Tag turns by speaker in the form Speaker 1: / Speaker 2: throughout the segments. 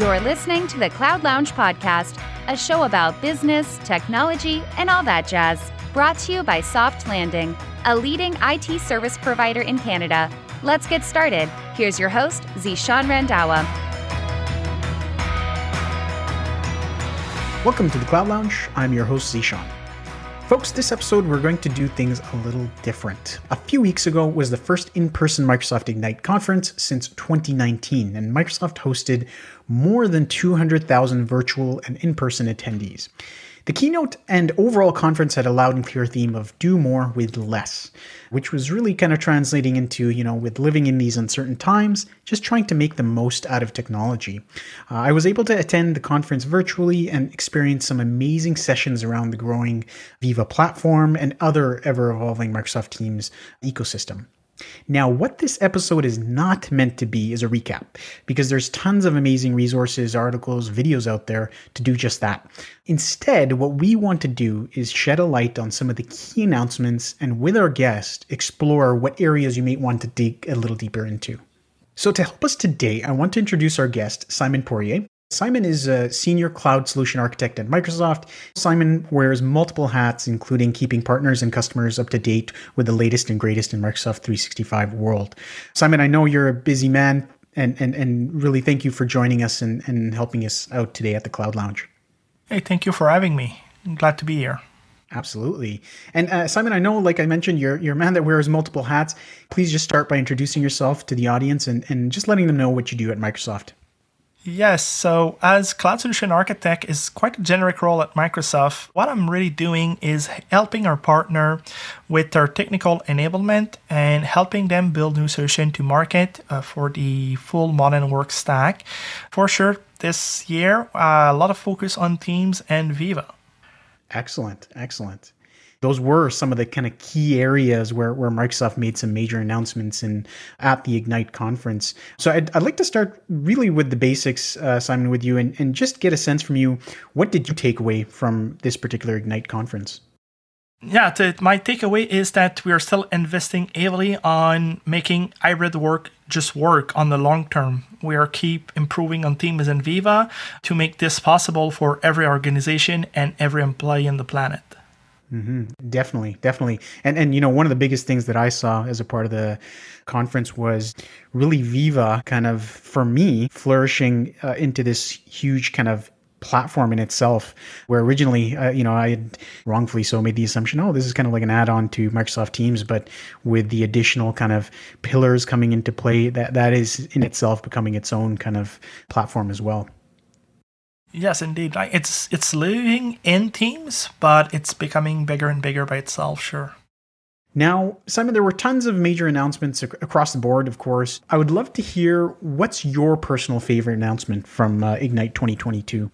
Speaker 1: You're listening to the Cloud Lounge Podcast, a show about business, technology, and all that jazz. Brought to you by Soft Landing, a leading IT service provider in Canada. Let's get started. Here's your host, Zeshan Randhawa.
Speaker 2: Welcome to the Cloud Lounge. I'm your host, Zeshan. Folks, this episode we're going to do things a little different. A few weeks ago was the first in person Microsoft Ignite conference since 2019, and Microsoft hosted more than 200,000 virtual and in person attendees. The keynote and overall conference had a loud and clear theme of do more with less, which was really kind of translating into, you know, with living in these uncertain times, just trying to make the most out of technology. Uh, I was able to attend the conference virtually and experience some amazing sessions around the growing Viva platform and other ever evolving Microsoft Teams ecosystem. Now, what this episode is not meant to be is a recap, because there's tons of amazing resources, articles, videos out there to do just that. Instead, what we want to do is shed a light on some of the key announcements and with our guest, explore what areas you may want to dig a little deeper into. So, to help us today, I want to introduce our guest, Simon Poirier. Simon is a senior cloud solution architect at Microsoft. Simon wears multiple hats, including keeping partners and customers up to date with the latest and greatest in Microsoft 365 world. Simon, I know you're a busy man, and, and, and really thank you for joining us and, and helping us out today at the Cloud Lounge.
Speaker 3: Hey, thank you for having me. I'm glad to be here.
Speaker 2: Absolutely. And uh, Simon, I know, like I mentioned, you're, you're a man that wears multiple hats. Please just start by introducing yourself to the audience and, and just letting them know what you do at Microsoft.
Speaker 3: Yes, so as cloud solution architect is quite a generic role at Microsoft. What I'm really doing is helping our partner with their technical enablement and helping them build new solution to market uh, for the full modern work stack. For sure, this year uh, a lot of focus on Teams and Viva.
Speaker 2: Excellent, excellent those were some of the kind of key areas where, where Microsoft made some major announcements in at the Ignite conference. So I'd, I'd like to start really with the basics, uh, Simon, with you, and, and just get a sense from you. What did you take away from this particular Ignite conference?
Speaker 3: Yeah, to, my takeaway is that we are still investing heavily on making hybrid work just work on the long term. We are keep improving on Teams and Viva to make this possible for every organization and every employee on the planet.
Speaker 2: Mm-hmm. Definitely, definitely, and and you know one of the biggest things that I saw as a part of the conference was really Viva kind of for me flourishing uh, into this huge kind of platform in itself where originally uh, you know i had wrongfully so made the assumption oh this is kind of like an add-on to microsoft teams but with the additional kind of pillars coming into play that that is in itself becoming its own kind of platform as well
Speaker 3: Yes, indeed. Like it's it's living in teams, but it's becoming bigger and bigger by itself. Sure.
Speaker 2: Now, Simon, there were tons of major announcements ac- across the board, of course. I would love to hear what's your personal favorite announcement from uh, Ignite 2022.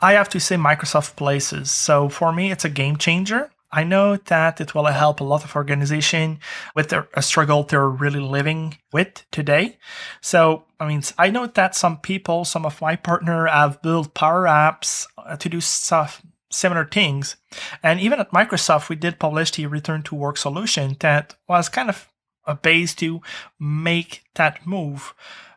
Speaker 3: I have to say Microsoft Places. So for me, it's a game changer. I know that it will help a lot of organization with their, a struggle they're really living with today. So, I mean, I know that some people, some of my partner have built Power Apps uh, to do stuff similar things. And even at Microsoft, we did publish the return to work solution that was kind of a base to make that move.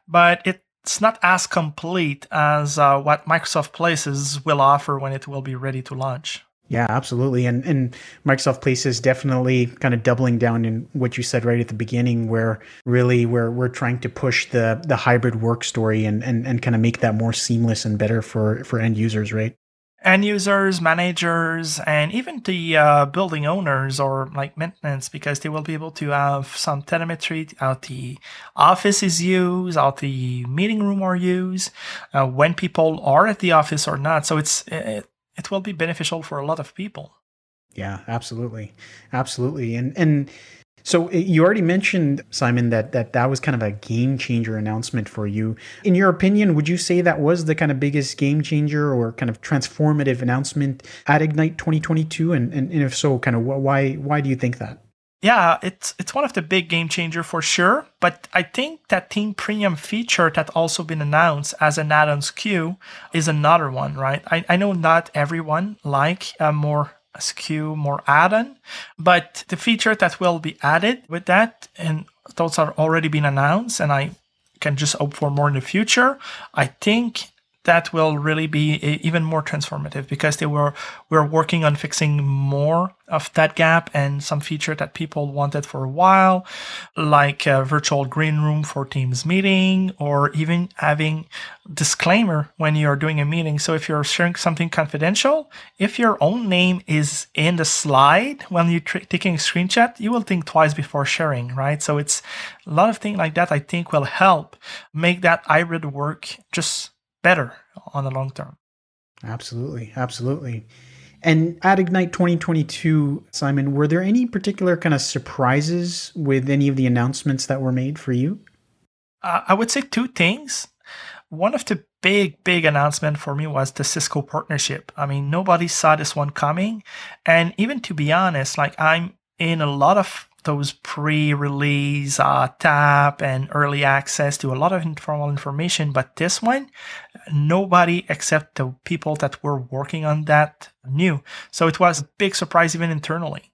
Speaker 3: But it's not as complete as uh, what Microsoft Places will offer when it will be ready to launch.
Speaker 2: Yeah, absolutely. And and Microsoft Places definitely kind of doubling down in what you said right at the beginning, where really we're we're trying to push the the hybrid work story and and, and kind of make that more seamless and better for for end users, right?
Speaker 3: End users, managers, and even the uh, building owners or like maintenance, because they will be able to have some telemetry how the office is used, how the meeting room are used, uh, when people are at the office or not. So it's it, it will be beneficial for a lot of people.
Speaker 2: Yeah, absolutely, absolutely, and and so eh, you already mentioned Simon that that that was kind of a game changer announcement for you. In your opinion, would you say that was the kind of biggest game changer or kind of transformative announcement at Ignite 2022? And and, and if so, kind of why why do you think that?
Speaker 3: Yeah, it's it's one of the big game changer for sure. But I think that Team Premium feature that also been announced as an add-on SKU is another one, right? I, I know not everyone like a more SKU, more add-on, but the feature that will be added with that, and those are already been announced, and I can just hope for more in the future. I think that will really be even more transformative because they were we're working on fixing more of that gap and some feature that people wanted for a while like a virtual green room for teams meeting or even having disclaimer when you're doing a meeting. So if you're sharing something confidential if your own name is in the slide when you're tr- taking a screenshot you will think twice before sharing right? So it's a lot of things like that i think will help make that hybrid work just better on the long term.
Speaker 2: Absolutely. Absolutely. And at Ignite 2022, Simon, were there any particular kind of surprises with any of the announcements that were made for you?
Speaker 3: Uh, I would say two things. One of the big, big announcement for me was the Cisco partnership. I mean, nobody saw this one coming. And even to be honest, like I'm in a lot of those pre-release uh, tap and early access to a lot of informal information but this one nobody except the people that were working on that knew so it was a big surprise even internally.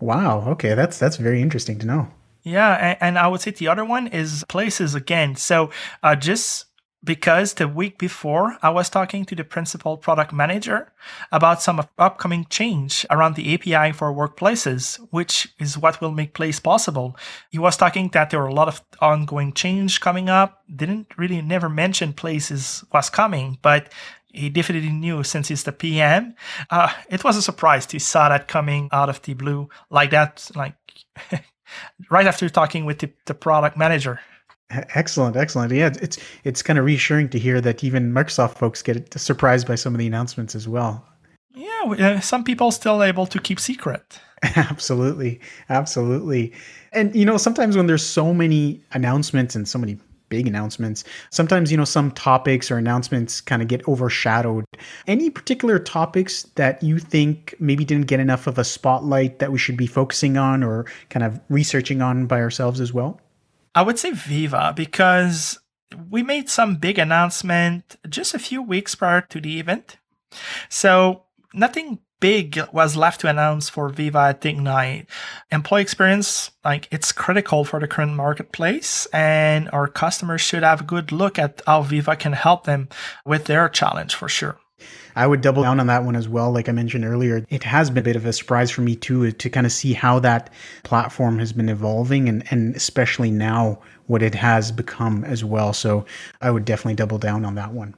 Speaker 2: Wow. Okay. That's that's very interesting to know.
Speaker 3: Yeah. And, and i would say the other one is places again. So uh, just because the week before I was talking to the principal product manager about some upcoming change around the API for workplaces, which is what will make Place possible. He was talking that there were a lot of ongoing change coming up. Didn't really never mention Places was coming, but he definitely knew since he's the PM. Uh, it was a surprise to saw that coming out of the blue like that, like right after talking with the, the product manager.
Speaker 2: Excellent, excellent. Yeah, it's it's kind of reassuring to hear that even Microsoft folks get surprised by some of the announcements as well.
Speaker 3: Yeah, uh, some people still able to keep secret.
Speaker 2: absolutely, absolutely. And you know, sometimes when there's so many announcements and so many big announcements, sometimes you know some topics or announcements kind of get overshadowed. Any particular topics that you think maybe didn't get enough of a spotlight that we should be focusing on or kind of researching on by ourselves as well?
Speaker 3: I would say Viva because we made some big announcement just a few weeks prior to the event. So nothing big was left to announce for Viva at Ignite. Employee experience, like it's critical for the current marketplace and our customers should have a good look at how Viva can help them with their challenge for sure.
Speaker 2: I would double down on that one as well. Like I mentioned earlier, it has been a bit of a surprise for me too to kind of see how that platform has been evolving and, and especially now what it has become as well. So I would definitely double down on that one.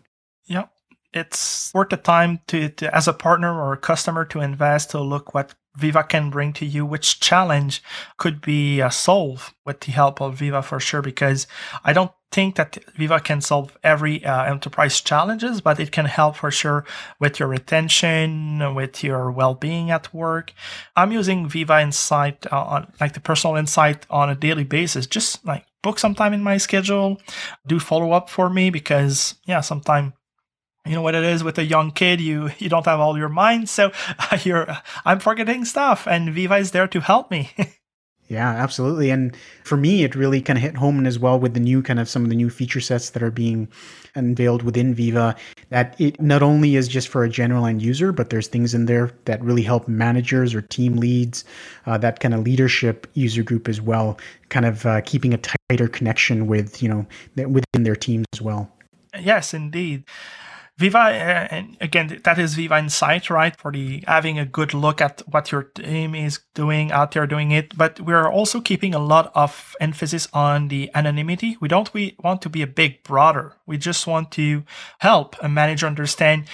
Speaker 3: Yep. It's worth the time to, to as a partner or a customer to invest to look what Viva can bring to you, which challenge could be uh, solved with the help of Viva for sure. Because I don't think that Viva can solve every uh, enterprise challenges, but it can help for sure with your retention, with your well-being at work. I'm using Viva Insight, uh, on, like the personal insight, on a daily basis. Just like book some time in my schedule, do follow up for me because yeah, sometimes you know what it is with a young kid you you don't have all your mind so you're i'm forgetting stuff and viva is there to help me
Speaker 2: yeah absolutely. And for me it really kind of hit home as well with the new kind of some of the new feature sets that are being unveiled within viva that it not only is just for a general end user but there's things in there that really help managers or team leads uh, that kind of leadership user group as well kind of uh, keeping a tighter connection with you know within their teams as well.
Speaker 3: Yes indeed Viva, uh, and again, that is Viva Insight, right? For the having a good look at what your team is doing out there doing it. But we're also keeping a lot of emphasis on the anonymity. We don't we want to be a big brother. We just want to help a manager understand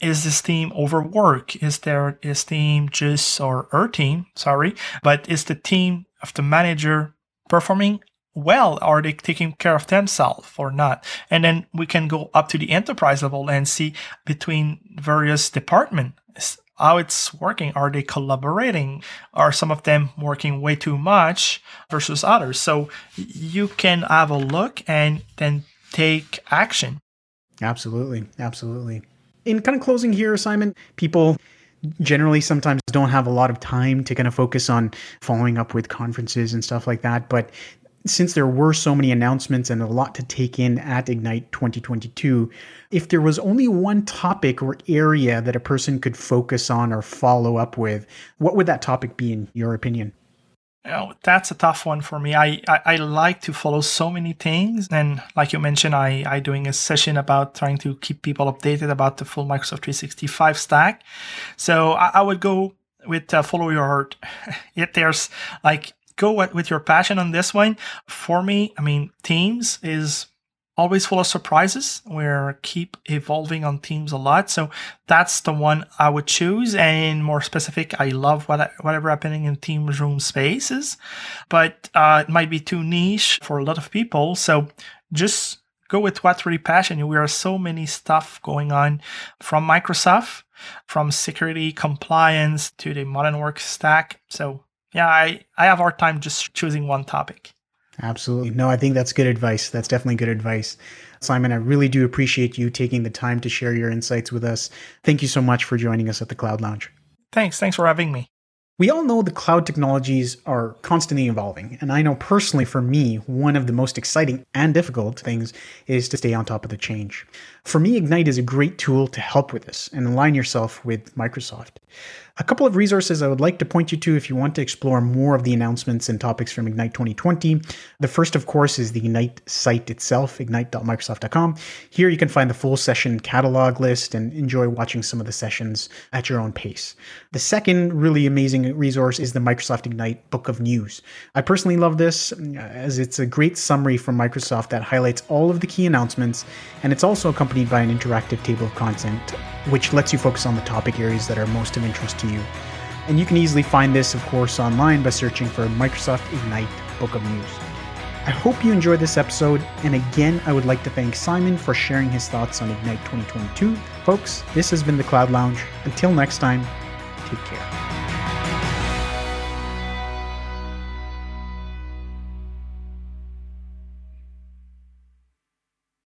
Speaker 3: is this team overwork? Is there is team just or her team, sorry, but is the team of the manager performing well are they taking care of themselves or not? And then we can go up to the enterprise level and see between various departments how it's working. Are they collaborating? Are some of them working way too much versus others? So you can have a look and then take action.
Speaker 2: Absolutely. Absolutely. In kind of closing here simon people generally sometimes don't have a lot of time to kind of focus on following up with conferences and stuff like that but since there were so many announcements and a lot to take in at Ignite 2022, if there was only one topic or area that a person could focus on or follow up with, what would that topic be in your opinion?
Speaker 3: Oh, that's a tough one for me. I, I, I, like to follow so many things. And like you mentioned, I, I doing a session about trying to keep people updated about the full Microsoft 365 stack. So I, I would go with uh, follow your heart. If there's like, go with, your passion on this one. For me, I mean, Teams is always full of surprises. We're keep evolving on Teams a lot, so that's the one I would choose. And more specific, I love what whatever happening in Teams room spaces, but uh, it might be too niche for a lot of people. So just go with what really passion. We are so many stuff going on from Microsoft, from security compliance to the modern work stack. So yeah, I, I have hard time just choosing one topic.
Speaker 2: Absolutely. No, I think that's good advice. That's definitely good advice. Simon, I really do appreciate you taking the time to share your insights with us. Thank you so much for joining us at the Cloud Lounge.
Speaker 3: Thanks. Thanks for having me.
Speaker 2: We all know the cloud technologies are constantly evolving, and I know personally for me, one of the most exciting and difficult things is to stay on top of the change. For me, Ignite is a great tool to help with this and align yourself with Microsoft. A couple of resources I would like to point you to if you want to explore more of the announcements and topics from Ignite 2020. The first, of course, is the Ignite site itself, ignite.microsoft.com. Here you can find the full session catalog list and enjoy watching some of the sessions at your own pace. The second really amazing resource is the Microsoft Ignite Book of News. I personally love this as it's a great summary from Microsoft that highlights all of the key announcements, and it's also accompanied by an interactive table of content which lets you focus on the topic areas that are most of interest to you. And you can easily find this, of course, online by searching for Microsoft Ignite Book of News. I hope you enjoyed this episode, and again, I would like to thank Simon for sharing his thoughts on Ignite 2022. Folks, this has been the Cloud Lounge. Until next time, take care.